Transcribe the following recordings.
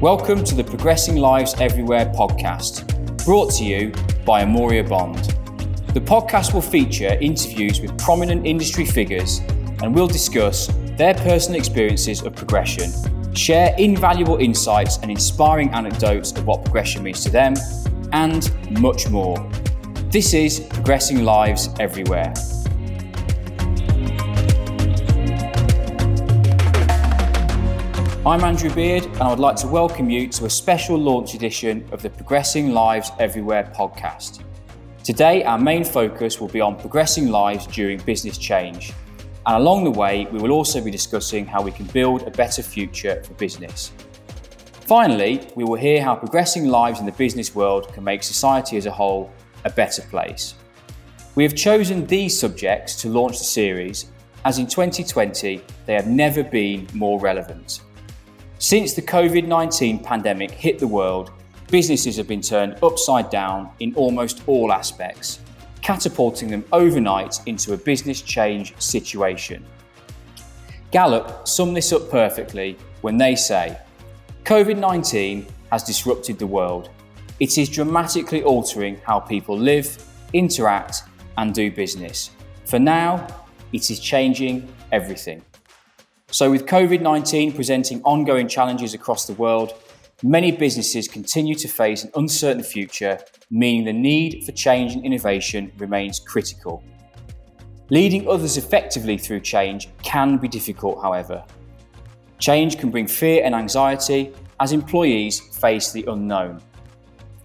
Welcome to the Progressing Lives Everywhere podcast, brought to you by Amoria Bond. The podcast will feature interviews with prominent industry figures and we'll discuss their personal experiences of progression, share invaluable insights and inspiring anecdotes of what progression means to them, and much more. This is Progressing Lives Everywhere. I'm Andrew Beard, and I would like to welcome you to a special launch edition of the Progressing Lives Everywhere podcast. Today, our main focus will be on progressing lives during business change. And along the way, we will also be discussing how we can build a better future for business. Finally, we will hear how progressing lives in the business world can make society as a whole a better place. We have chosen these subjects to launch the series as in 2020 they have never been more relevant. Since the COVID 19 pandemic hit the world, businesses have been turned upside down in almost all aspects, catapulting them overnight into a business change situation. Gallup sum this up perfectly when they say COVID 19 has disrupted the world. It is dramatically altering how people live, interact, and do business. For now, it is changing everything. So, with COVID 19 presenting ongoing challenges across the world, many businesses continue to face an uncertain future, meaning the need for change and innovation remains critical. Leading others effectively through change can be difficult, however. Change can bring fear and anxiety as employees face the unknown.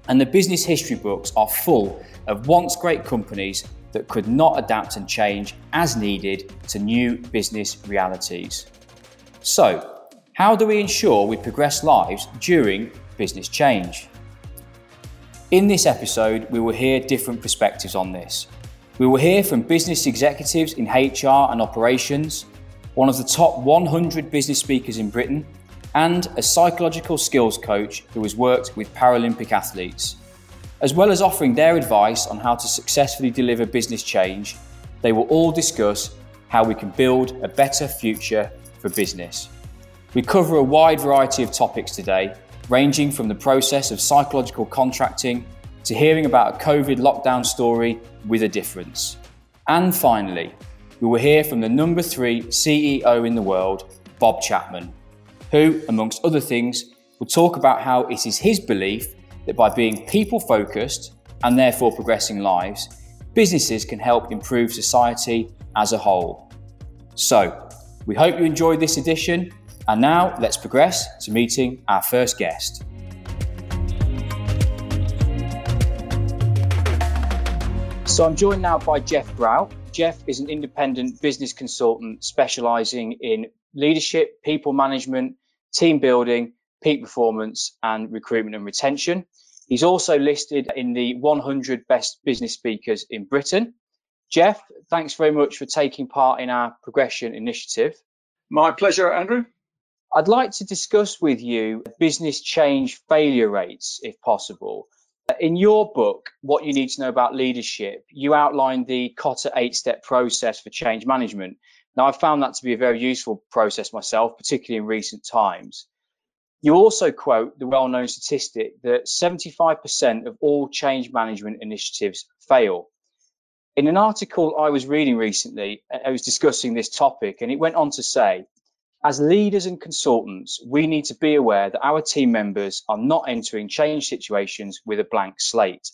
And the business history books are full of once great companies that could not adapt and change as needed to new business realities. So, how do we ensure we progress lives during business change? In this episode, we will hear different perspectives on this. We will hear from business executives in HR and operations, one of the top 100 business speakers in Britain, and a psychological skills coach who has worked with Paralympic athletes. As well as offering their advice on how to successfully deliver business change, they will all discuss how we can build a better future for business. We cover a wide variety of topics today, ranging from the process of psychological contracting to hearing about a COVID lockdown story with a difference. And finally, we will hear from the number three CEO in the world, Bob Chapman, who, amongst other things, will talk about how it is his belief that by being people focused and therefore progressing lives, businesses can help improve society as a whole. So, we hope you enjoyed this edition, and now let's progress to meeting our first guest. So, I'm joined now by Jeff Grout. Jeff is an independent business consultant specializing in leadership, people management, team building, peak performance, and recruitment and retention. He's also listed in the 100 best business speakers in Britain. Jeff, thanks very much for taking part in our progression initiative. My pleasure, Andrew. I'd like to discuss with you business change failure rates, if possible. In your book, What You Need to Know About Leadership, you outlined the Kotter eight step process for change management. Now, I've found that to be a very useful process myself, particularly in recent times. You also quote the well known statistic that 75% of all change management initiatives fail. In an article I was reading recently, I was discussing this topic, and it went on to say, as leaders and consultants, we need to be aware that our team members are not entering change situations with a blank slate.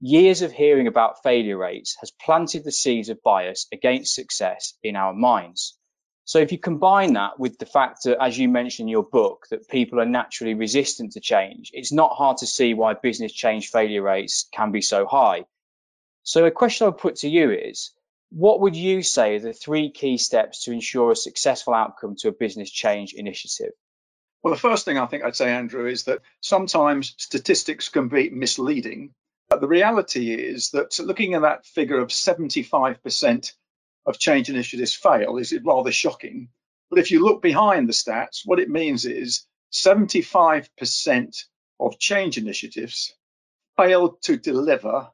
Years of hearing about failure rates has planted the seeds of bias against success in our minds. So if you combine that with the fact that, as you mentioned in your book, that people are naturally resistant to change, it's not hard to see why business change failure rates can be so high. So a question I would put to you is, what would you say are the three key steps to ensure a successful outcome to a business change initiative? Well, the first thing I think I'd say, Andrew, is that sometimes statistics can be misleading. But the reality is that looking at that figure of 75% of change initiatives fail is rather shocking. But if you look behind the stats, what it means is 75% of change initiatives fail to deliver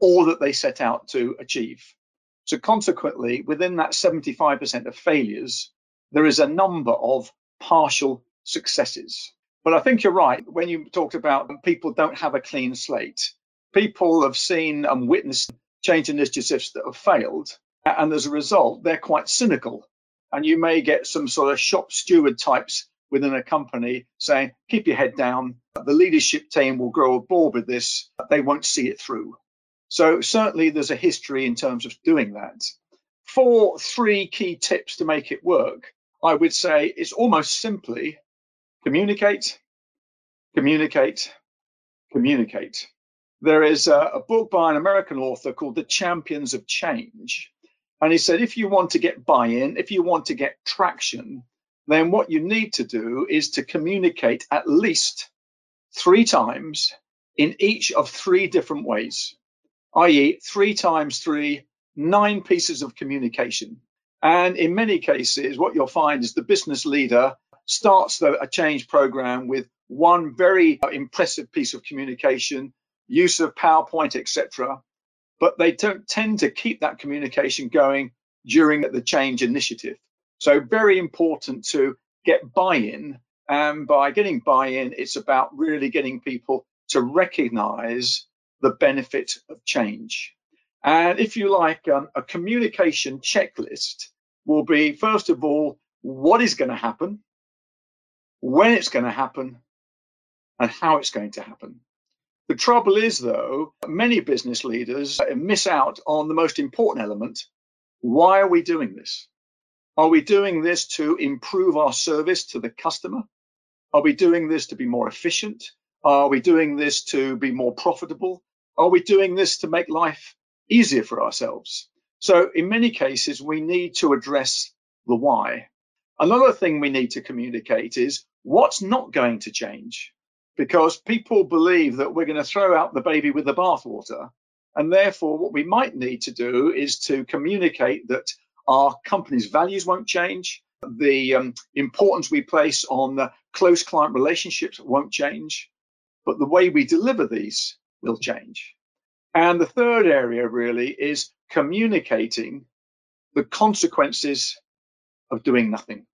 all that they set out to achieve. So consequently, within that 75% of failures, there is a number of partial successes. But I think you're right when you talked about people don't have a clean slate. People have seen and witnessed change initiatives that have failed, and as a result, they're quite cynical. And you may get some sort of shop steward types within a company saying, keep your head down, the leadership team will grow aboard with this, they won't see it through. So, certainly, there's a history in terms of doing that. For three key tips to make it work, I would say it's almost simply communicate, communicate, communicate. There is a, a book by an American author called The Champions of Change. And he said, if you want to get buy in, if you want to get traction, then what you need to do is to communicate at least three times in each of three different ways, i.e., three times three, nine pieces of communication. And in many cases, what you'll find is the business leader starts the, a change program with one very uh, impressive piece of communication, use of PowerPoint, etc. But they don't tend to keep that communication going during the change initiative. So very important to get buy-in. And by getting buy-in, it's about really getting people to recognize the benefit of change. And if you like, um, a communication checklist will be, first of all, what is going to happen? when it's going to happen, and how it's going to happen. The trouble is, though, many business leaders miss out on the most important element. Why are we doing this? Are we doing this to improve our service to the customer? Are we doing this to be more efficient? Are we doing this to be more profitable? Are we doing this to make life easier for ourselves? So, in many cases, we need to address the why. Another thing we need to communicate is what's not going to change because people believe that we're going to throw out the baby with the bathwater. And therefore, what we might need to do is to communicate that our company's values won't change, the um, importance we place on the close client relationships won't change, but the way we deliver these will change. And the third area really is communicating the consequences of doing nothing.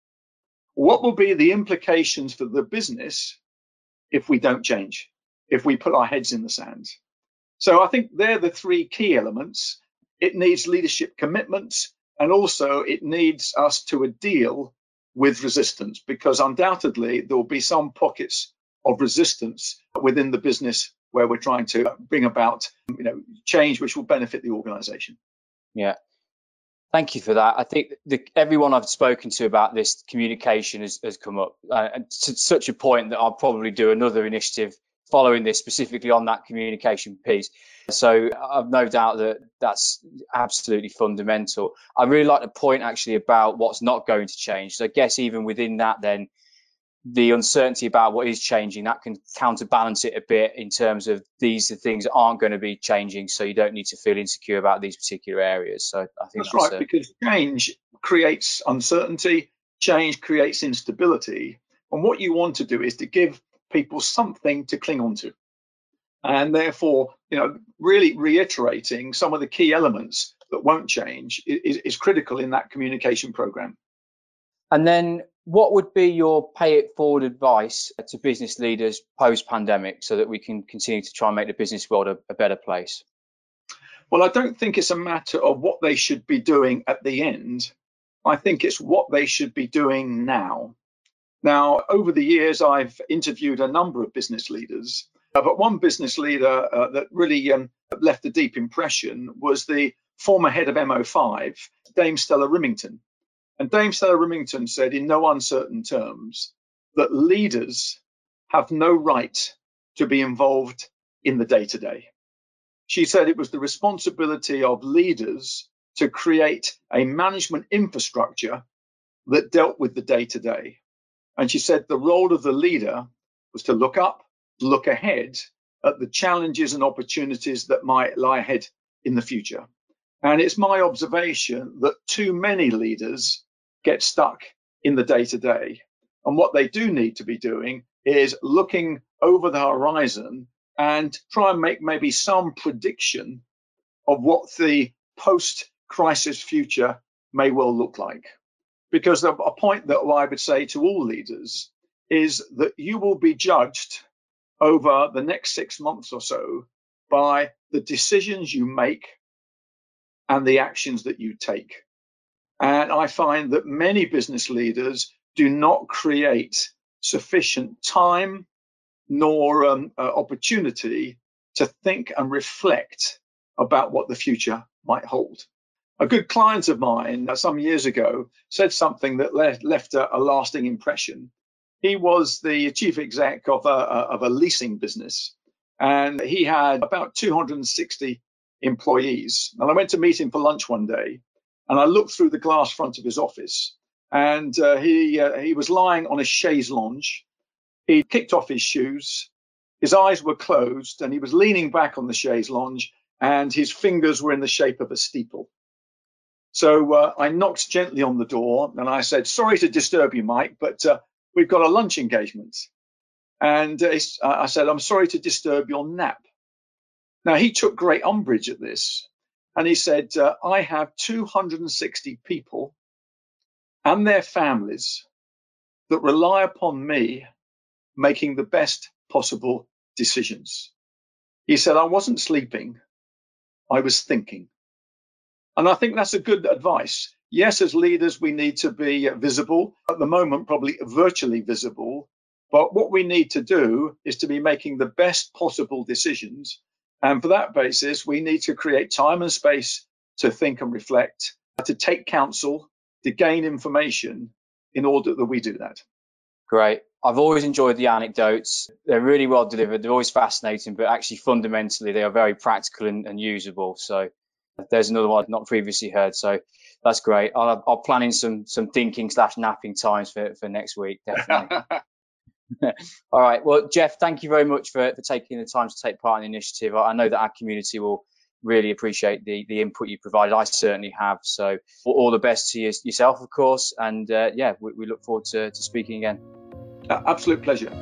What will be the implications for the business if we don't change, if we put our heads in the sand? So I think they're the three key elements. It needs leadership commitment, and also it needs us to deal with resistance because undoubtedly there will be some pockets of resistance within the business where we're trying to bring about you know change which will benefit the organization yeah Thank you for that. I think the, everyone I've spoken to about this communication has, has come up uh, to such a point that I'll probably do another initiative following this specifically on that communication piece. So I've no doubt that that's absolutely fundamental. I really like the point actually about what's not going to change. So I guess even within that, then the uncertainty about what is changing that can counterbalance it a bit in terms of these are things that aren't going to be changing so you don't need to feel insecure about these particular areas. So i think that's, that's right a... because change creates uncertainty change creates instability and what you want to do is to give people something to cling on to. And therefore you know really reiterating some of the key elements that won't change is, is critical in that communication program. And then what would be your pay it forward advice to business leaders post pandemic so that we can continue to try and make the business world a, a, better place? Well, I don't think it's a matter of what they should be doing at the end. I think it's what they should be doing now. Now, over the years, I've interviewed a number of business leaders, uh, but one business leader uh, that really um, left a deep impression was the former head of MI5, Dame Stella Rimington. And Dame Stella Rimington said in no uncertain terms that leaders have no right to be involved in the day to day. She said it was the responsibility of leaders to create a management infrastructure that dealt with the day to day. And she said the role of the leader was to look up, look ahead at the challenges and opportunities that might lie ahead in the future. And it's my observation that too many leaders get stuck in the day to day. And what they do need to be doing is looking over the horizon and try and make maybe some prediction of what the post crisis future may well look like. Because a point that I would say to all leaders is that you will be judged over the next six months or so by the decisions you make and the actions that you take. And I find that many business leaders do not create sufficient time nor um, uh, opportunity to think and reflect about what the future might hold. A good client of mine uh, some years ago said something that left, left a, a, lasting impression. He was the chief exec of a, of a leasing business, and he had about 260 employees. And I went to meet him for lunch one day, and I looked through the glass front of his office, and uh, he uh, he was lying on a chaise lounge. He kicked off his shoes, his eyes were closed, and he was leaning back on the chaise lounge, and his fingers were in the shape of a steeple. So uh, I knocked gently on the door, and I said, "Sorry to disturb you, Mike, but uh, we've got a lunch engagement." And uh, I said, "I'm sorry to disturb your nap." Now he took great umbrage at this, and he said, uh, I have 260 people and their families that rely upon me making the best possible decisions. He said, I wasn't sleeping, I was thinking. And I think that's a good advice. Yes, as leaders, we need to be visible. At the moment, probably virtually visible. But what we need to do is to be making the best possible decisions and for that basis, we need to create time and space to think and reflect, to take counsel, to gain information in order that we do that. Great. I've always enjoyed the anecdotes. They're really well delivered. They're always fascinating, but actually fundamentally they are very practical and, and usable. So there's another one I've not previously heard. So that's great. I'll, I'll plan in some some thinking slash napping times for, for next week. Definitely. All right. Well, Jeff, thank you very much for, for taking the time to take part in the initiative. I know that our community will really appreciate the, the input you provided. I certainly have. So, all the best to you, yourself, of course. And uh, yeah, we, we, look forward to, to speaking again. Uh, absolute pleasure.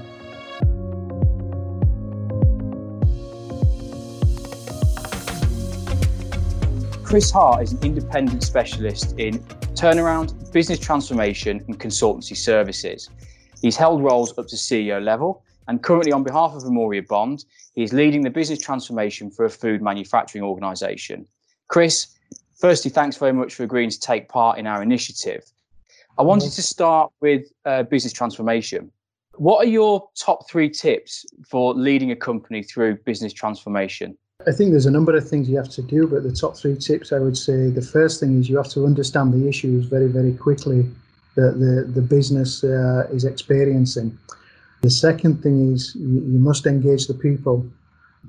Chris Hart is an independent specialist in turnaround, business transformation, and consultancy services. He's held roles up to CEO level, and currently, on behalf of Amoria Bond, he's leading the business transformation for a food manufacturing organisation. Chris, firstly, thanks very much for agreeing to take part in our initiative. I wanted to start with uh, business transformation. What are your top three tips for leading a company through business transformation? I think there's a number of things you have to do, but the top three tips I would say the first thing is you have to understand the issues very, very quickly that the, the business uh, is experiencing. The second thing is you, must engage the people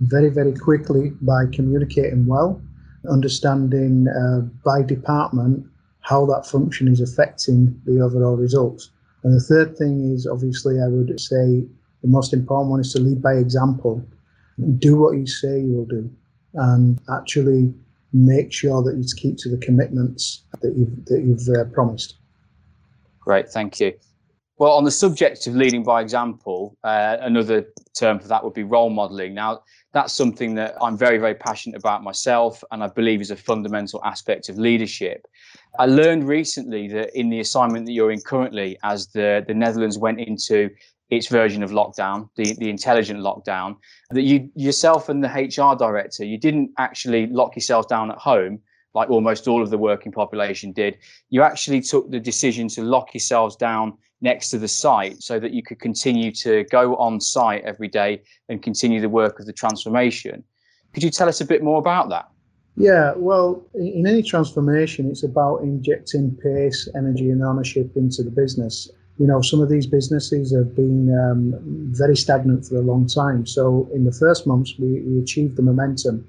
very, very quickly by communicating well, understanding uh, by department how that function is affecting the overall results. And the third thing is obviously, I would say the most important one is to lead by example. Do what you say you will do, and actually make sure that you keep to the commitments that you've that you've uh, promised. Great, thank you. Well, on the subject of leading by example, uh, another term for that would be role modeling. Now, that's something that I'm very, very passionate about myself, and I believe is a fundamental aspect of leadership. I learned recently that in the assignment that you're in currently, as the, the Netherlands went into its version of lockdown, the, the intelligent lockdown, that you yourself and the HR director, you didn't actually lock yourselves down at home like almost all of the working population did, you actually took the decision to lock yourselves down next to the site so that you could continue to go on site every day and continue the work of the transformation. Could you tell us a bit more about that? Yeah, well, in any transformation, it's about injecting pace, energy, and ownership into the business. You know, some of these businesses have been um, very stagnant for a long time. So, in the first months, we, we achieved the momentum.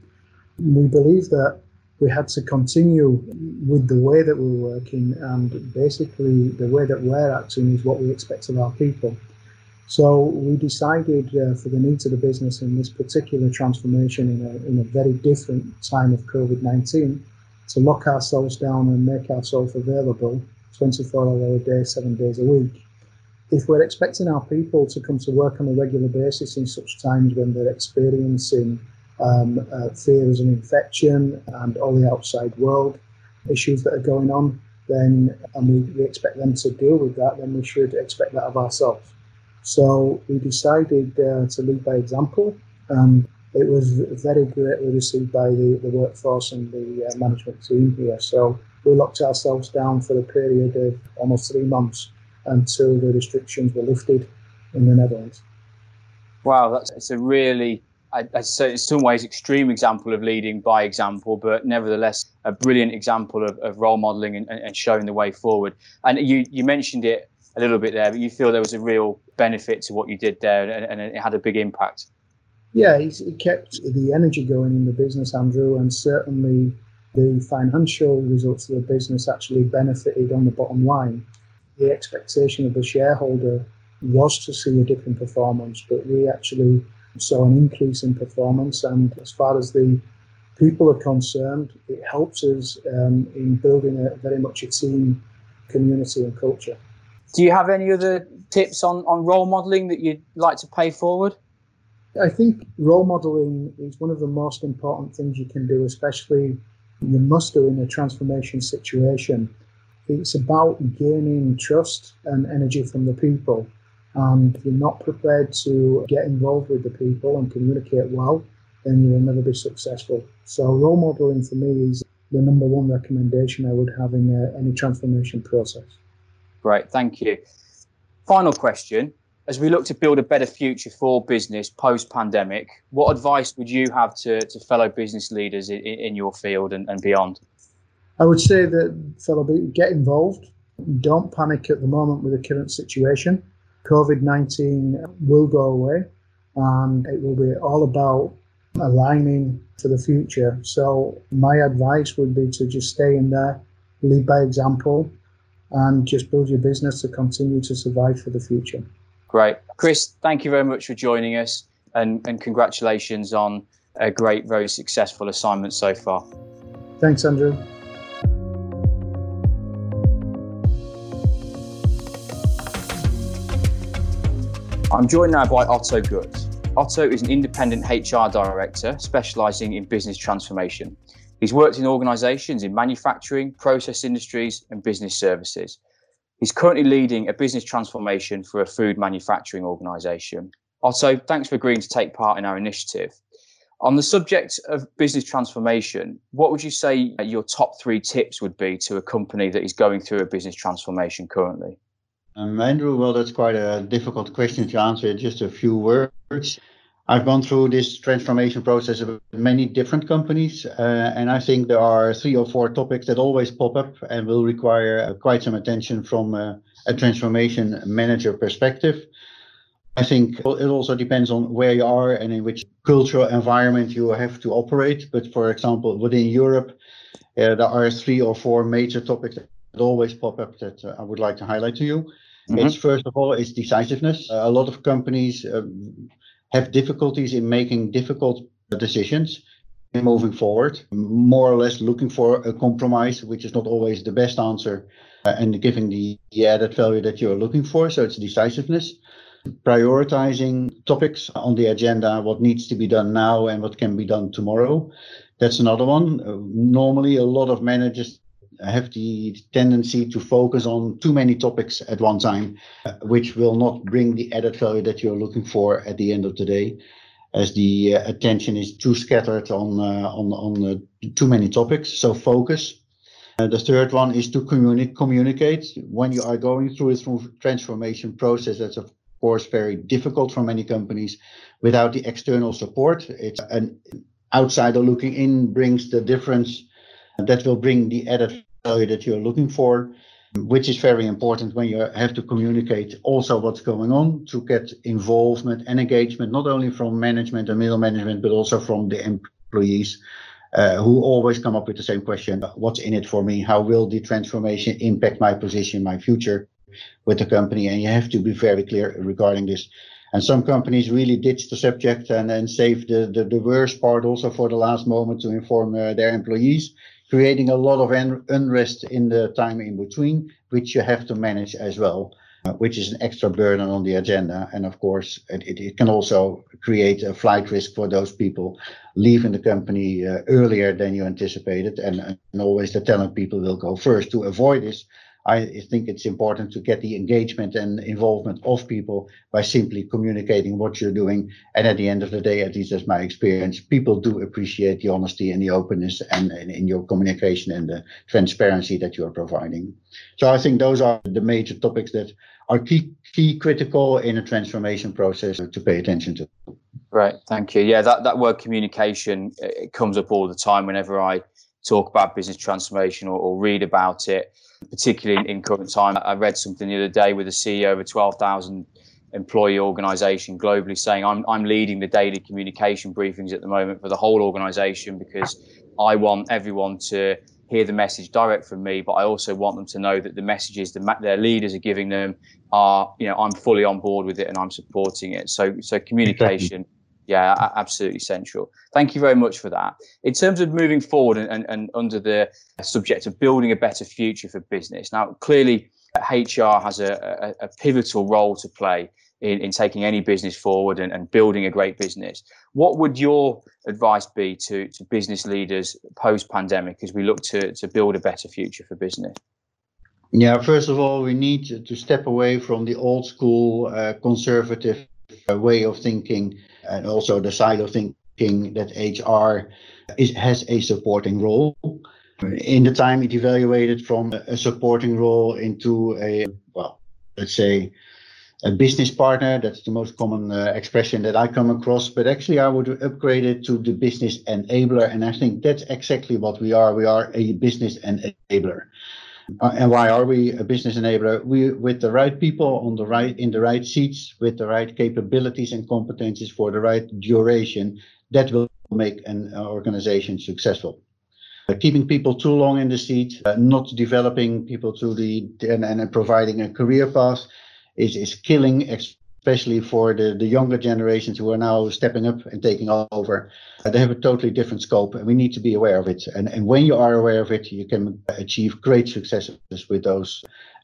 We believe that we had to continue with the way that we were working, and basically the way that we're acting is what we expect of our people. So we decided uh, for the needs of the business in this particular transformation in a, in a very different time of COVID-19 to lock ourselves down and make ourselves available 24 hour a day, seven days a week. If we're expecting our people to come to work on a regular basis in such times when they're experiencing um, uh, and infection and all the outside world issues that are going on, then and we, we expect them to deal with that, then we should expect that of ourselves. So we decided uh, to lead by example. and it was very greatly received by the, the workforce and the uh, management team here. So we locked ourselves down for a period of almost three months until the restrictions were lifted in the Netherlands. Wow, that's it's a really, I'd say in some ways, extreme example of leading by example, but nevertheless a brilliant example of, of role modelling and, and showing the way forward. And you, you mentioned it a little bit there, but you feel there was a real benefit to what you did there and, and it had a big impact. Yeah, it kept the energy going in the business, Andrew, and certainly the financial results of the business actually benefited on the bottom line. The expectation of the shareholder was to see a different performance, but we actually saw an increase in performance. And as far as the people are concerned, it helps us um, in building a very much a team community and culture. Do you have any other tips on, on role modelling that you'd like to pay forward? I think role modeling is one of the most important things you can do, especially you must do in a transformation situation. It's about gaining trust and energy from the people. And if you're not prepared to get involved with the people and communicate well, then you will never be successful. So, role modeling for me is the number one recommendation I would have in uh, any transformation process. Great, thank you. Final question as we look to build a better future for business post pandemic, what advice would you have to, to fellow business leaders in, in your field and, and beyond? I would say that fellow get involved. Don't panic at the moment with the current situation. COVID 19 will go away and it will be all about aligning for the future. So, my advice would be to just stay in there, lead by example, and just build your business to continue to survive for the future. Great. Chris, thank you very much for joining us and, and congratulations on a great, very successful assignment so far. Thanks, Andrew. I'm joined now by Otto Guth. Otto is an independent HR director specialising in business transformation. He's worked in organisations in manufacturing, process industries, and business services. He's currently leading a business transformation for a food manufacturing organisation. Otto, thanks for agreeing to take part in our initiative. On the subject of business transformation, what would you say your top three tips would be to a company that is going through a business transformation currently? Um, Andrew, well, that's quite a difficult question to answer in just a few words. I've gone through this transformation process of many different companies, uh, and I think there are three or four topics that always pop up and will require uh, quite some attention from uh, a transformation manager perspective. I think it also depends on where you are and in which cultural environment you have to operate. But for example, within Europe, uh, there are three or four major topics that always pop up that uh, I would like to highlight to you. Mm-hmm. It's first of all, it's decisiveness. Uh, a lot of companies um, have difficulties in making difficult decisions and moving forward, more or less looking for a compromise, which is not always the best answer, uh, and giving the, the added value that you're looking for. So it's decisiveness. Prioritizing topics on the agenda, what needs to be done now and what can be done tomorrow. That's another one. Uh, normally, a lot of managers have the tendency to focus on too many topics at one time, which will not bring the added value that you're looking for at the end of the day, as the uh, attention is too scattered on uh, on on uh, too many topics. So focus. Uh, the third one is to communi- communicate when you are going through a transformation process. That's of course very difficult for many companies without the external support. It's an outsider looking in brings the difference that will bring the added value that you're looking for, which is very important when you have to communicate also what's going on to get involvement and engagement, not only from management and middle management, but also from the employees. Uh, who always come up with the same question what's in it for me? How will the transformation impact my position my future with the company? And you have to be very clear regarding this. And some companies really ditch the subject and, and save the, the, the worst part also for the last moment to inform uh, their employees creating a lot of unrest in the time in between, which you have to manage as well, uh, which is an extra burden on the agenda. And of course, it, it can also create a flight risk for those people leaving the company uh, earlier than you anticipated. And, and always the talent people will go first. To avoid this, I think it's important to get the engagement and involvement of people by simply communicating what you're doing. And at the end of the day, at least that's my experience, people do appreciate the honesty and the openness and, in your communication and the transparency that you are providing. So I think those are the major topics that are key, key critical in a transformation process to pay attention to. Right, thank you. Yeah, that, that word communication it comes up all the time whenever I talk about business transformation or, or read about it, particularly in, in, current time. I read something the other day with a CEO of a 12,000 employee organization globally saying, I'm, I'm leading the daily communication briefings at the moment for the whole organization because I want everyone to hear the message direct from me, but I also want them to know that the messages that their leaders are giving them are, you know, I'm fully on board with it and I'm supporting it. So, so communication yeah, absolutely central. Thank you very much for that. In terms of moving forward and, and, and under the subject of building a better future for business, now clearly HR has a, a, a pivotal role to play in, in taking any business forward and, and building a great business. What would your advice be to, to business leaders post pandemic as we look to, to build a better future for business? Yeah, first of all, we need to step away from the old school uh, conservative way of thinking and also the side of thinking that HR is, has a supporting role. In the time, it evaluated from a supporting role into a, well, let's say, a business partner. That's the most common uh, expression that I come across. But actually, I would upgrade it to the business enabler. And I think that's exactly what we are. We are a business enabler. Uh, and why are we a business enabler? We, with the right people on the right, in the right seats, with the right capabilities and competencies for the right duration, that will make an organization successful. Uh, keeping people too long in the seat, uh, not developing people to the and, and providing a career path is is killing especially for the, the younger generations who are now stepping up and taking over. Uh, they have a totally different scope, and we need to be aware of it. And, and when you are aware of it, you can achieve great successes with those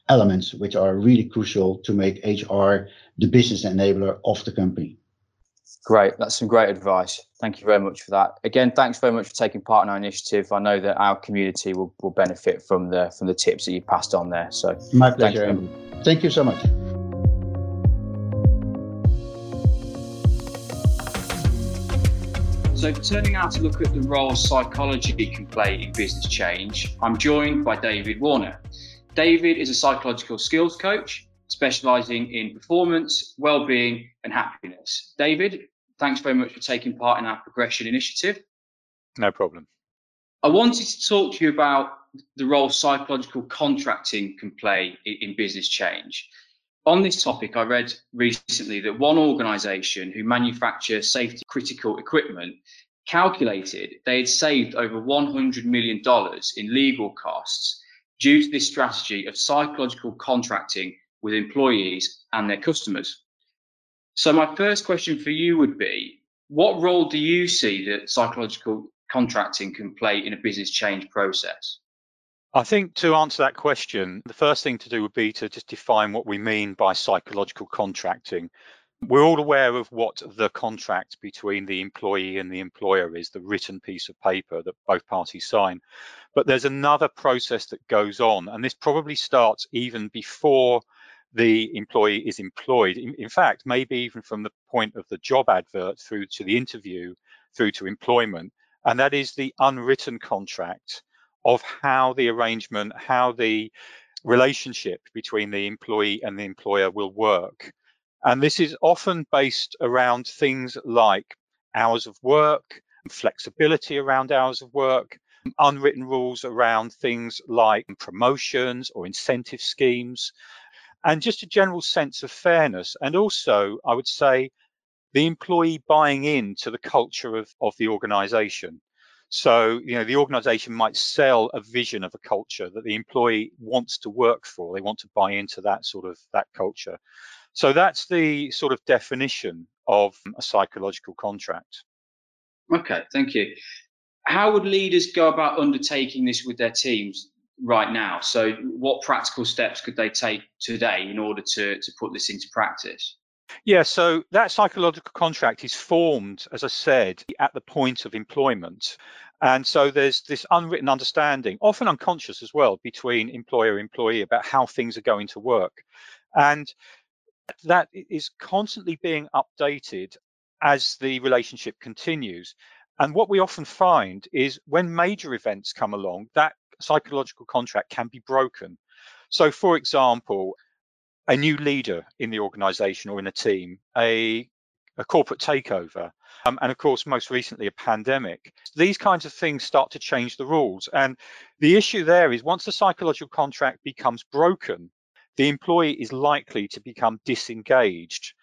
elements, which are really crucial to make HR the business enabler of the company. Great, that's some great advice. Thank you very much for that. Again, thanks very much for taking part in our initiative. I know that our community will, will benefit from the from the tips that you passed on there. So my pleasure. Thank you so much. So, turning now to look at the role psychology can play in business change, I'm joined by David Warner. David is a psychological skills coach specializing in performance, well-being, and happiness. David, thanks very much for taking part in our progression initiative. No problem. I wanted to talk to you about the role psychological contracting can play in business change. On this topic, I read recently that one organization who manufacture safety critical equipment calculated they had saved over $100 million in legal costs due to this strategy of psychological contracting with employees and their customers. So, my first question for you would be what role do you see that psychological contracting can play in a business change process? I think to answer that question, the first thing to do would be to just define what we mean by psychological contracting. We're all aware of what the contract between the employee and the employer is, the written piece of paper that both parties sign. But there's another process that goes on, and this probably starts even before the employee is employed. In, in, fact, maybe even from the point of the job advert through to the interview, through to employment, and that is the unwritten contract of how the arrangement, how the relationship between the employee and the employer will work. And this is often based around things like hours of work, flexibility around hours of work, unwritten rules around things like promotions or incentive schemes, and just a general sense of fairness. And also, I would say, the employee buying in to the culture of, of the organization. So, you know, the organization might sell a vision of a culture that the employee wants to work for. They want to buy into that sort of that culture. So that's the sort of definition of a psychological contract. Okay, thank you. How would leaders go about undertaking this with their teams right now? So, what practical steps could they take today in order to, to put this into practice? Yeah, so that psychological contract is formed, as I said, at the point of employment. And so there's this unwritten understanding, often unconscious as well, between employer and employee about how things are going to work. And that is constantly being updated as the relationship continues. And what we often find is when major events come along, that psychological contract can be broken. So, for example, a new leader in the organization or in a team, a, a corporate takeover, um, and of course, most recently, a pandemic. These kinds of things start to change the rules. And the issue there is once the psychological contract becomes broken, the employee is likely to become disengaged,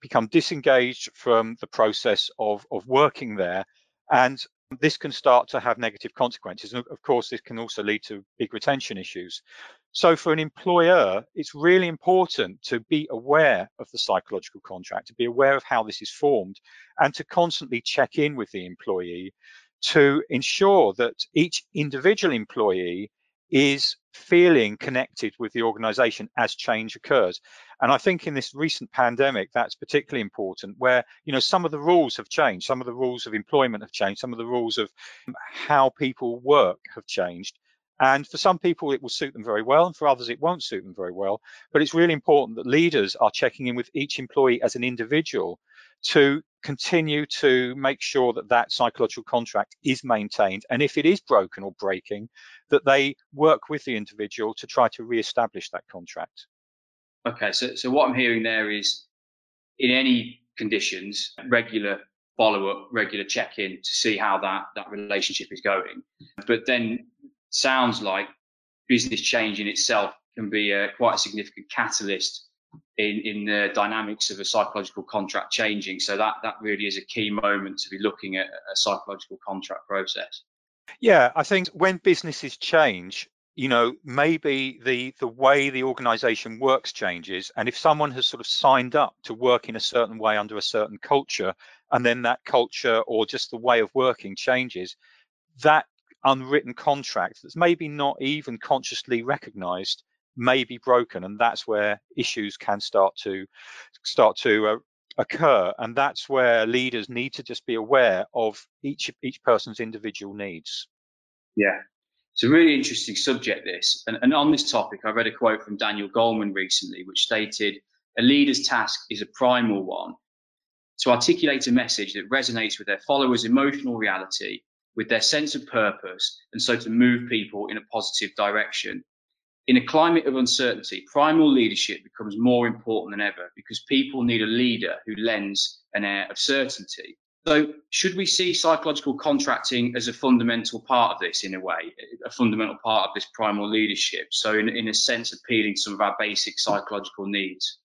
become disengaged from the process of, of working there. And this can start to have negative consequences. And of course, this can also lead to big retention issues. So for an employer, it's really important to be aware of the psychological contract, to be aware of how this is formed, and to constantly check in with the employee to ensure that each individual employee is feeling connected with the organization as change occurs. And I think in this recent pandemic, that's particularly important where, you know, some of the rules have changed, some of the rules of employment have changed, some of the rules of how people work have changed. And for some people, it will suit them very well, and for others, it won't suit them very well. But it's really important that leaders are checking in with each employee as an individual to continue to make sure that that psychological contract is maintained. And if it is broken or breaking, that they work with the individual to try to re-establish that contract. Okay, so, so what I'm hearing there is in any conditions, regular follow up, regular check in to see how that, that relationship is going. But then sounds like business change in itself can be a, quite a significant catalyst in, in the dynamics of a psychological contract changing. So that, that really is a key moment to be looking at a psychological contract process. Yeah, I think when businesses change, you know, maybe the the way the organization works changes. And if someone has sort of signed up to work in a certain way under a certain culture, and then that culture or just the way of working changes, that unwritten contract that's maybe not even consciously recognized may be broken and that's where issues can start to start to uh, occur. And that's where leaders need to just be aware of each each person's individual needs. Yeah. It's a really interesting subject this. And, and on this topic i read a quote from daniel goleman recently which stated a leader's task is a primal one to articulate a message that resonates with their followers emotional reality with their sense of purpose, and so to move people in a positive direction. In a climate of uncertainty, primal leadership becomes more important than ever because people need a leader who lends an air of certainty. So, should we see psychological contracting as a fundamental part of this in a way, a fundamental part of this primal leadership? So, in, in a sense, appealing to some of our basic psychological needs?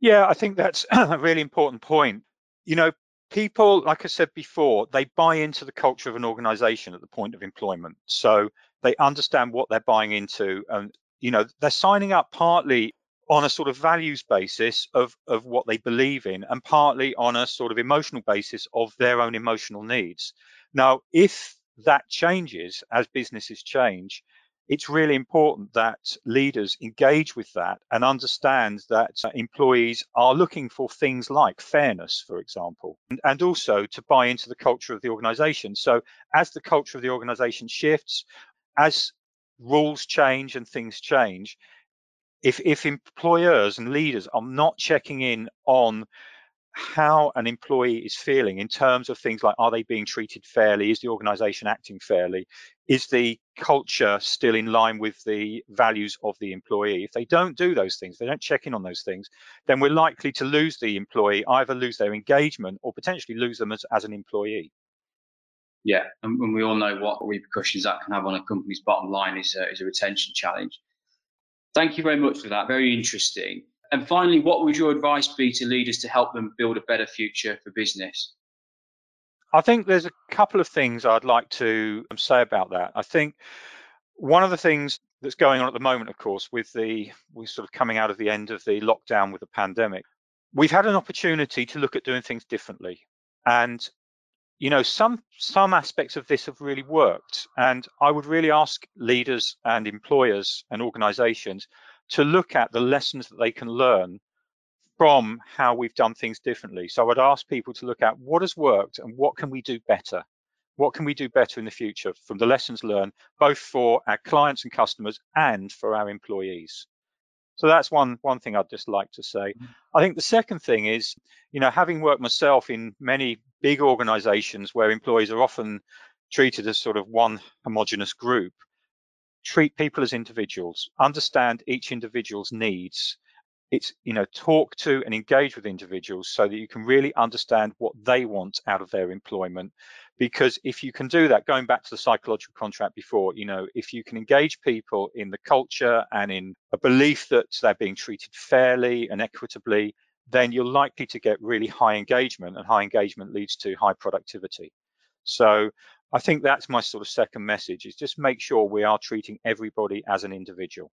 Yeah, I think that's a really important point. You know, people, like I said before, they buy into the culture of an organization at the point of employment. So they understand what they're buying into and you know they're signing up partly on a sort of values basis of of what they believe in and partly on a sort of emotional basis of their own emotional needs now if that changes as businesses change it's really important that leaders engage with that and understand that uh, employees are looking for things like fairness, for example, and, and, also to buy into the culture of the organization. So as the culture of the organization shifts, as rules change and things change, if, if employers and leaders are not checking in on how an employee is feeling in terms of things like are they being treated fairly? Is the organization acting fairly? Is the culture still in line with the values of the employee? If they don't do those things they don't check in on those things then we're likely to lose the employee either lose their engagement or potentially lose them as, as an employee. Yeah and, and we all know what repercussions that can have on a company's bottom line is a, is a retention challenge. Thank you very much for that. Very interesting and finally, what would your advice be to leaders to help them build a better future for business? I think there's a couple of things I'd like to um, say about that. I think one of the things that's going on at the moment, of course, with the we're sort of coming out of the end of the lockdown with the pandemic, we've had an opportunity to look at doing things differently. And you know, some some aspects of this have really worked. And I would really ask leaders and employers and organizations to look at the lessons that they can learn from how we've done things differently. So I would ask people to look at what has worked and what can we do better? what can we do better in the future from the lessons learned, both for our clients and customers and for our employees? So that's one one thing I'd just like to say. Mm. I think the second thing is, you know, having worked myself in many big organizations where employees are often treated as sort of one homogenous group, treat people as individuals, understand each individual's needs, it's you know talk to and engage with individuals so that you can really understand what they want out of their employment. Because if you can do that going back to the psychological contract before you know if you can engage people in the culture and in a belief that they're being treated fairly and equitably then you're likely to get really high engagement and high engagement leads to high productivity. So i think that's my sort of second message is just make sure we are treating everybody as an individual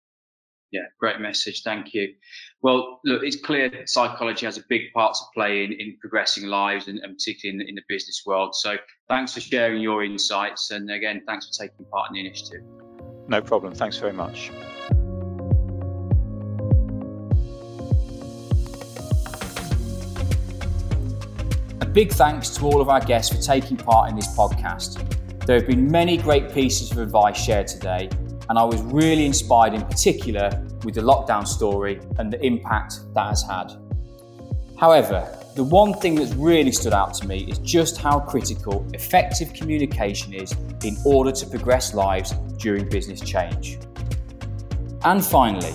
yeah, great message. Thank you. Well, look, it's clear psychology has a big part to play in, in progressing lives and, and particularly in the, in the business world. So thanks for sharing your insights. And again, thanks for taking part in the initiative. No problem. Thanks very much. Big thanks to all of our guests for taking part in this podcast. There have been many great pieces of advice shared today, and I was really inspired in particular with the lockdown story and the impact that has had. However, the one thing that's really stood out to me is just how critical effective communication is in order to progress lives during business change. And finally,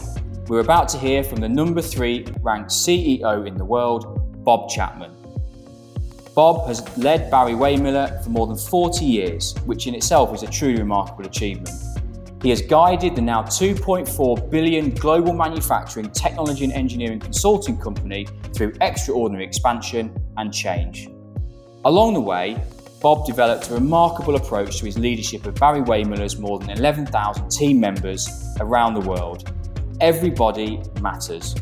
we're about to hear from the number three ranked CEO in the world, Bob Chapman. Bob has led Barry Wehmiller for more than 40 years, which in itself is a truly remarkable achievement. He has guided the now 2.4 billion global manufacturing, technology, and engineering consulting company through extraordinary expansion and change. Along the way, Bob developed a remarkable approach to his leadership of Barry Wehmiller's more than 11,000 team members around the world. Everybody matters.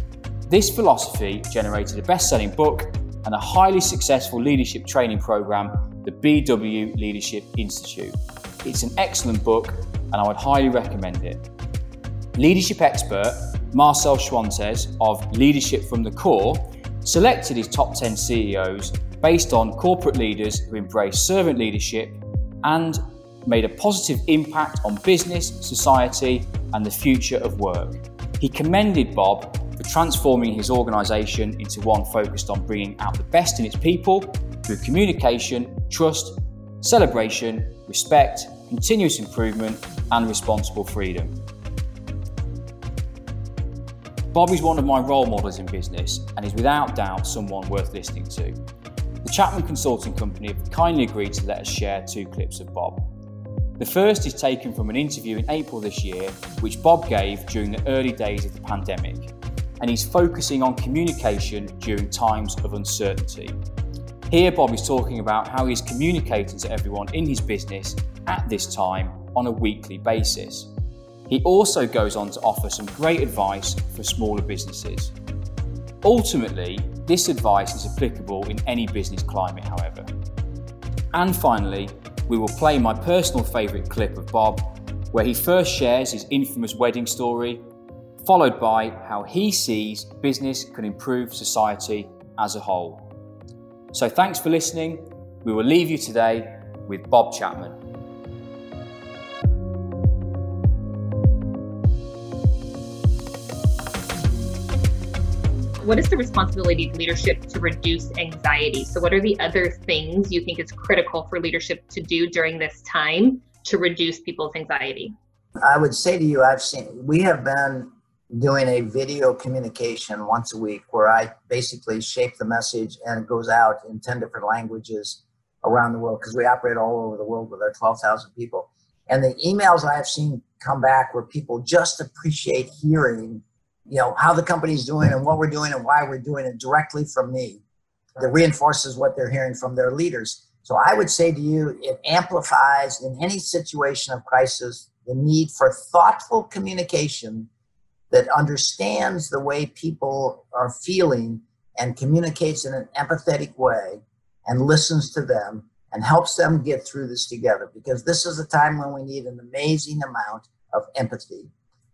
This philosophy generated a best selling book and a highly successful leadership training program, the BW Leadership Institute. It's an excellent book and I would highly recommend it. Leadership expert Marcel Schwantes of Leadership from the Core selected his top 10 CEOs based on corporate leaders who embrace servant leadership and made a positive impact on business, society, and the future of work. He commended Bob for transforming his organisation into one focused on bringing out the best in its people through communication, trust, celebration, respect, continuous improvement, and responsible freedom. Bob is one of my role models in business and is without doubt someone worth listening to. The Chapman Consulting Company have kindly agreed to let us share two clips of Bob. The first is taken from an interview in April this year, which Bob gave during the early days of the pandemic, and he's focusing on communication during times of uncertainty. Here, Bob is talking about how he's communicating to everyone in his business at this time on a weekly basis. He also goes on to offer some great advice for smaller businesses. Ultimately, this advice is applicable in any business climate, however. And finally, we will play my personal favourite clip of Bob, where he first shares his infamous wedding story, followed by how he sees business can improve society as a whole. So, thanks for listening. We will leave you today with Bob Chapman. what is the responsibility of leadership to reduce anxiety? So, what are the other things you think is critical for leadership to do during this time to reduce people's anxiety? I would say to you, I've seen, we have been doing a video communication once a week where I basically shape the message and it goes out in 10 different languages around the world because we operate all over the world with our 12,000 people. And the emails I've seen come back where people just appreciate hearing you know how the company's doing and what we're doing and why we're doing it directly from me that reinforces what they're hearing from their leaders so i would say to you it amplifies in any situation of crisis the need for thoughtful communication that understands the way people are feeling and communicates in an empathetic way and listens to them and helps them get through this together because this is a time when we need an amazing amount of empathy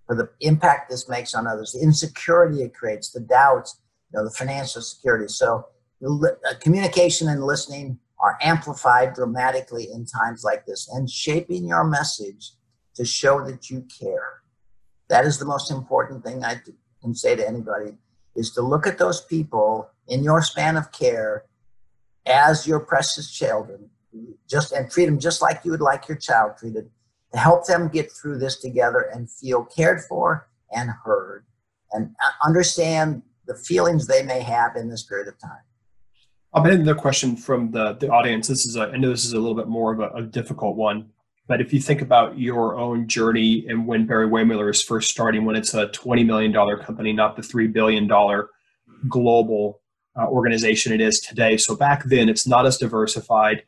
for the impact this makes on others, the insecurity it creates, the doubts, you know, the financial security. So uh, communication and listening are amplified dramatically in times like this and shaping your message to show that you care. That is the most important thing I can say to anybody is to look at those people in your span of care as your precious children just and treat them just like you would like your child treated to help them get through this together and feel cared for and heard and uh, understand the feelings they may have in this period of time. I'll bet another question from the, the audience. This is a, I know this is a little bit more of a, a difficult one, but if you think about your own journey and when Barry-Wehmiller is first starting, when it's a $20 million company, not the $3 billion global uh, organization it is today. So back then, it's not as diversified.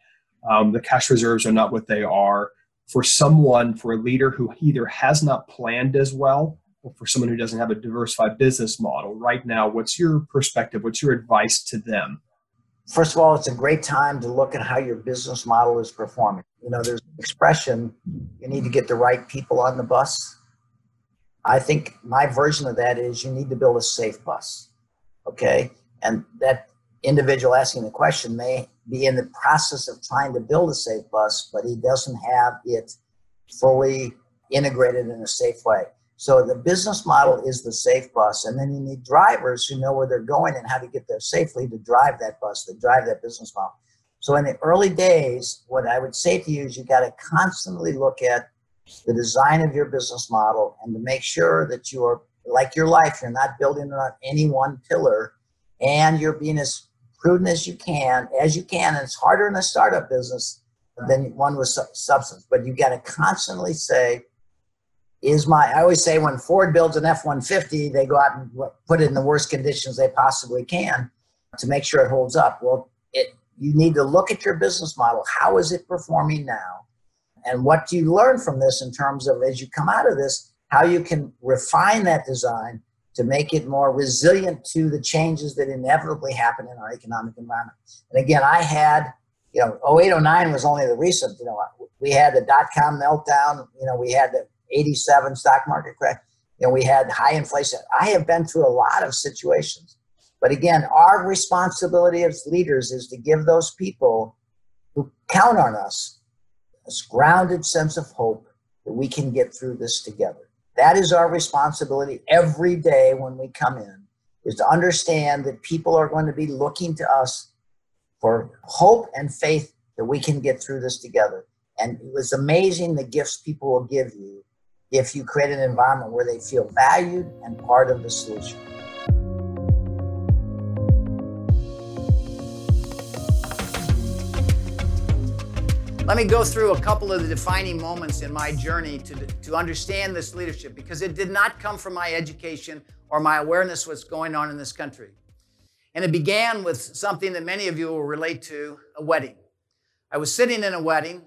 Um, the cash reserves are not what they are. For someone, for a leader who either has not planned as well or for someone who doesn't have a diversified business model right now, what's your perspective? What's your advice to them? First of all, it's a great time to look at how your business model is performing. You know, there's an expression you need to get the right people on the bus. I think my version of that is you need to build a safe bus. Okay. And that individual asking the question may be in the process of trying to build a safe bus, but he doesn't have it fully integrated in a safe way. So the business model is the safe bus, and then you need drivers who know where they're going and how to get there safely to drive that bus, to drive that business model. So in the early days, what I would say to you is you got to constantly look at the design of your business model and to make sure that you are like your life, you're not building on any one pillar and you're being as prudent as you can, as you can. And it's harder in a startup business than one with substance, but you got to constantly say, is my, I always say when Ford builds an F 150, they go out and put it in the worst conditions they possibly can to make sure it holds up. Well, it, you need to look at your business model. How is it performing now? And what do you learn from this in terms of as you come out of this, how you can refine that design to make it more resilient to the changes that inevitably happen in our economic environment. And again, I had, you know, 0809 was only the recent, you know, we had the dot com meltdown, you know, we had the 87 stock market crash, you know, we had high inflation. I have been through a lot of situations. But again, our responsibility as leaders is to give those people who count on us a grounded sense of hope that we can get through this together. That is our responsibility every day when we come in, is to understand that people are going to be looking to us for hope and faith that we can get through this together. And it was amazing the gifts people will give you if you create an environment where they feel valued and part of the solution. Let me go through a couple of the defining moments in my journey to, to understand this leadership because it did not come from my education or my awareness of what's going on in this country. And it began with something that many of you will relate to a wedding. I was sitting in a wedding,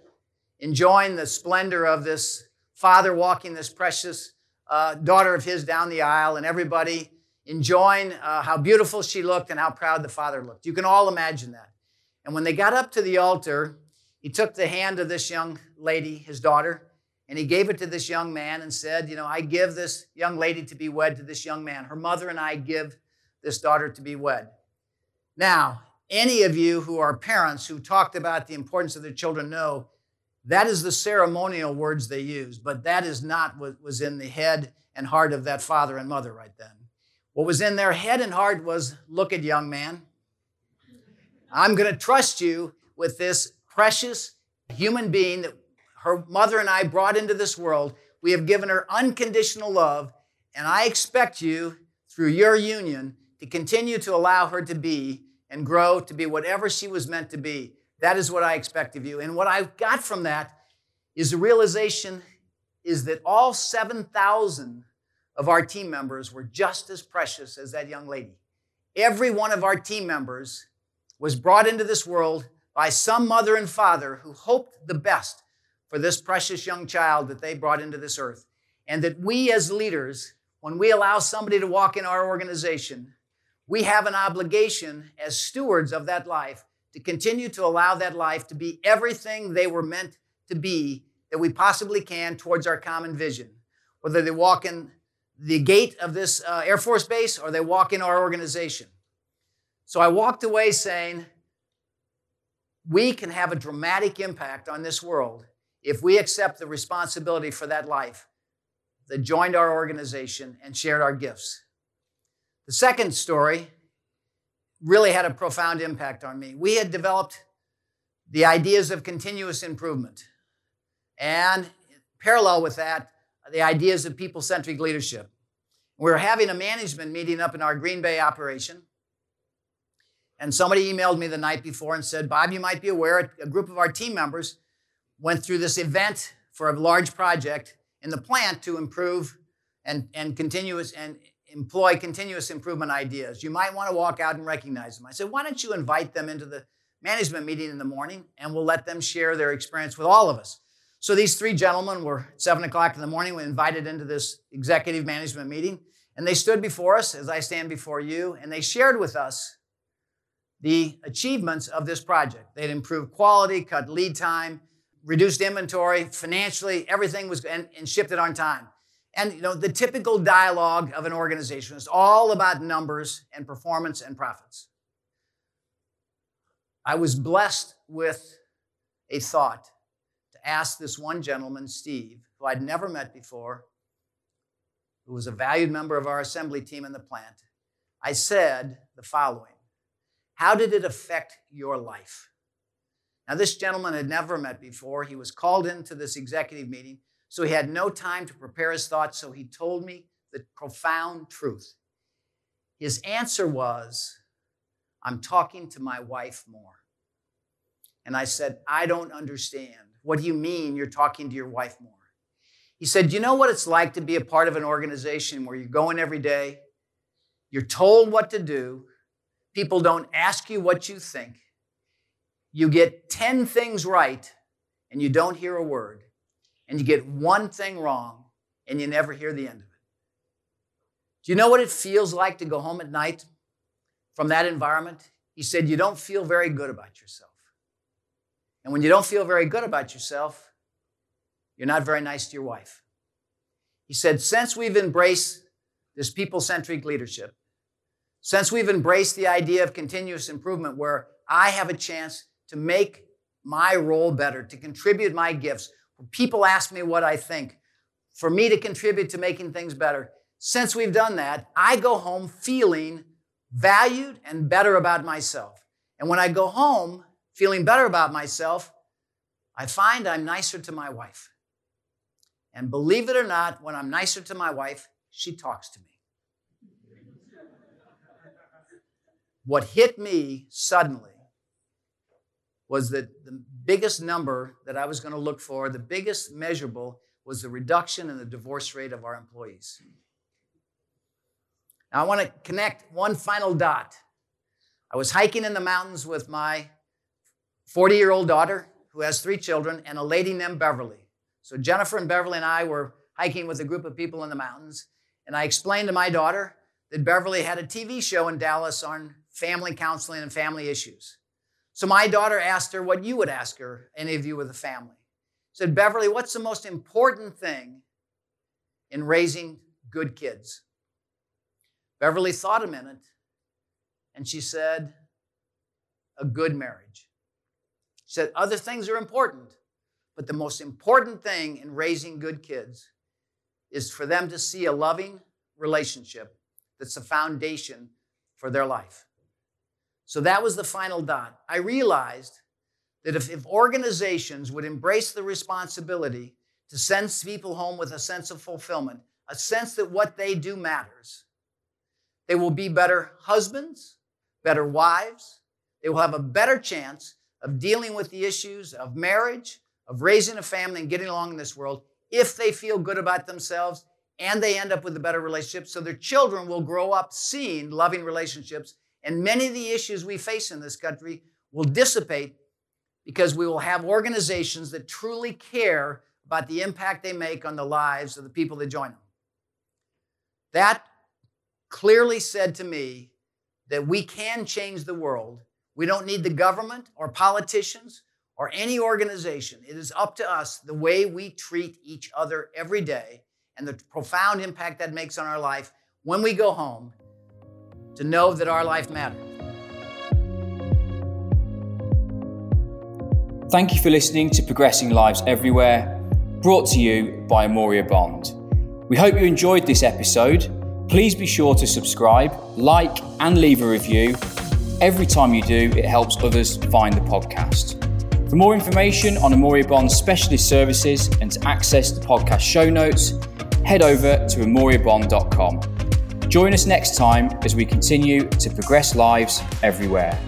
enjoying the splendor of this father walking this precious uh, daughter of his down the aisle, and everybody enjoying uh, how beautiful she looked and how proud the father looked. You can all imagine that. And when they got up to the altar, he took the hand of this young lady, his daughter, and he gave it to this young man and said, You know, I give this young lady to be wed to this young man. Her mother and I give this daughter to be wed. Now, any of you who are parents who talked about the importance of their children know that is the ceremonial words they use, but that is not what was in the head and heart of that father and mother right then. What was in their head and heart was look at young man. I'm going to trust you with this precious human being that her mother and I brought into this world. We have given her unconditional love, and I expect you, through your union, to continue to allow her to be and grow to be whatever she was meant to be. That is what I expect of you. And what I got from that is the realization is that all 7,000 of our team members were just as precious as that young lady. Every one of our team members was brought into this world by some mother and father who hoped the best for this precious young child that they brought into this earth. And that we as leaders, when we allow somebody to walk in our organization, we have an obligation as stewards of that life to continue to allow that life to be everything they were meant to be that we possibly can towards our common vision. Whether they walk in the gate of this uh, Air Force base or they walk in our organization. So I walked away saying, we can have a dramatic impact on this world if we accept the responsibility for that life that joined our organization and shared our gifts. The second story really had a profound impact on me. We had developed the ideas of continuous improvement, and parallel with that, the ideas of people centric leadership. We were having a management meeting up in our Green Bay operation. And somebody emailed me the night before and said, Bob, you might be aware a group of our team members went through this event for a large project in the plant to improve and, and continuous and employ continuous improvement ideas. You might want to walk out and recognize them. I said, why don't you invite them into the management meeting in the morning and we'll let them share their experience with all of us. So these three gentlemen were seven o'clock in the morning. We invited into this executive management meeting, and they stood before us as I stand before you, and they shared with us the achievements of this project. They'd improved quality, cut lead time, reduced inventory, financially, everything was and, and shipped it on time. And you know, the typical dialogue of an organization is all about numbers and performance and profits. I was blessed with a thought to ask this one gentleman, Steve, who I'd never met before, who was a valued member of our assembly team in the plant, I said the following How did it affect your life? Now, this gentleman had never met before. He was called into this executive meeting, so he had no time to prepare his thoughts, so he told me the profound truth. His answer was, I'm talking to my wife more. And I said, I don't understand. What do you mean you're talking to your wife more? He said, You know what it's like to be a part of an organization where you're going every day, you're told what to do, people don't ask you what you think, you get 10 things right, and you don't hear a word, and you get one thing wrong, and you never hear the end of it. Do you know what it feels like to go home at night from that environment? He said, You don't feel very good about yourself. And when you don't feel very good about yourself, you're not very nice to your wife. He said, since we've embraced this people centric leadership, since we've embraced the idea of continuous improvement where I have a chance to make my role better, to contribute my gifts, when people ask me what I think, for me to contribute to making things better, since we've done that, I go home feeling valued and better about myself. And when I go home, feeling better about myself, I find I'm nicer to my wife. And believe it or not, when I'm nicer to my wife, she talks to me. What hit me suddenly was that the biggest number that I was going to look for, the biggest measurable, was the reduction in the divorce rate of our employees. Now, I want to connect one final dot. I was hiking in the mountains with my 40 year old daughter who has three children, and a lady named Beverly. So Jennifer and Beverly and I were hiking with a group of people in the mountains, and I explained to my daughter that Beverly had a TV show in Dallas on family counseling and family issues. So my daughter asked her what you would ask her, any of you with a family. Said, Beverly, what's the most important thing in raising good kids? Beverly thought a minute and she said, a good marriage. She said, Other things are important, but the most important thing in raising good kids is for them to see a loving relationship that's the foundation for their life. So that was the final dot. I realized that if, if organizations would embrace the responsibility to send people home with a sense of fulfillment, a sense that what they do matters, they will be better husbands, better wives, they will have a better chance of dealing with the issues of marriage, of raising a family and getting along in this world if they feel good about themselves and they end up with a better relationship. So their children will grow up seeing loving relationships. And many of the issues we face in this country will dissipate because we will have organizations that truly care about the impact they make on the lives of the people that join them. That clearly said to me that we can change the world we don't need the government or politicians or any organization. It is up to us the way we treat each other every day and the profound impact that makes on our life when we go home to know that our life matters. Thank you for listening to Progressing Lives Everywhere, brought to you by Amoria Bond. We hope you enjoyed this episode. Please be sure to subscribe, like, and leave a review. Every time you do, it helps others find the podcast. For more information on Amoria Bond's specialist services and to access the podcast show notes, head over to amoriabond.com. Join us next time as we continue to progress lives everywhere.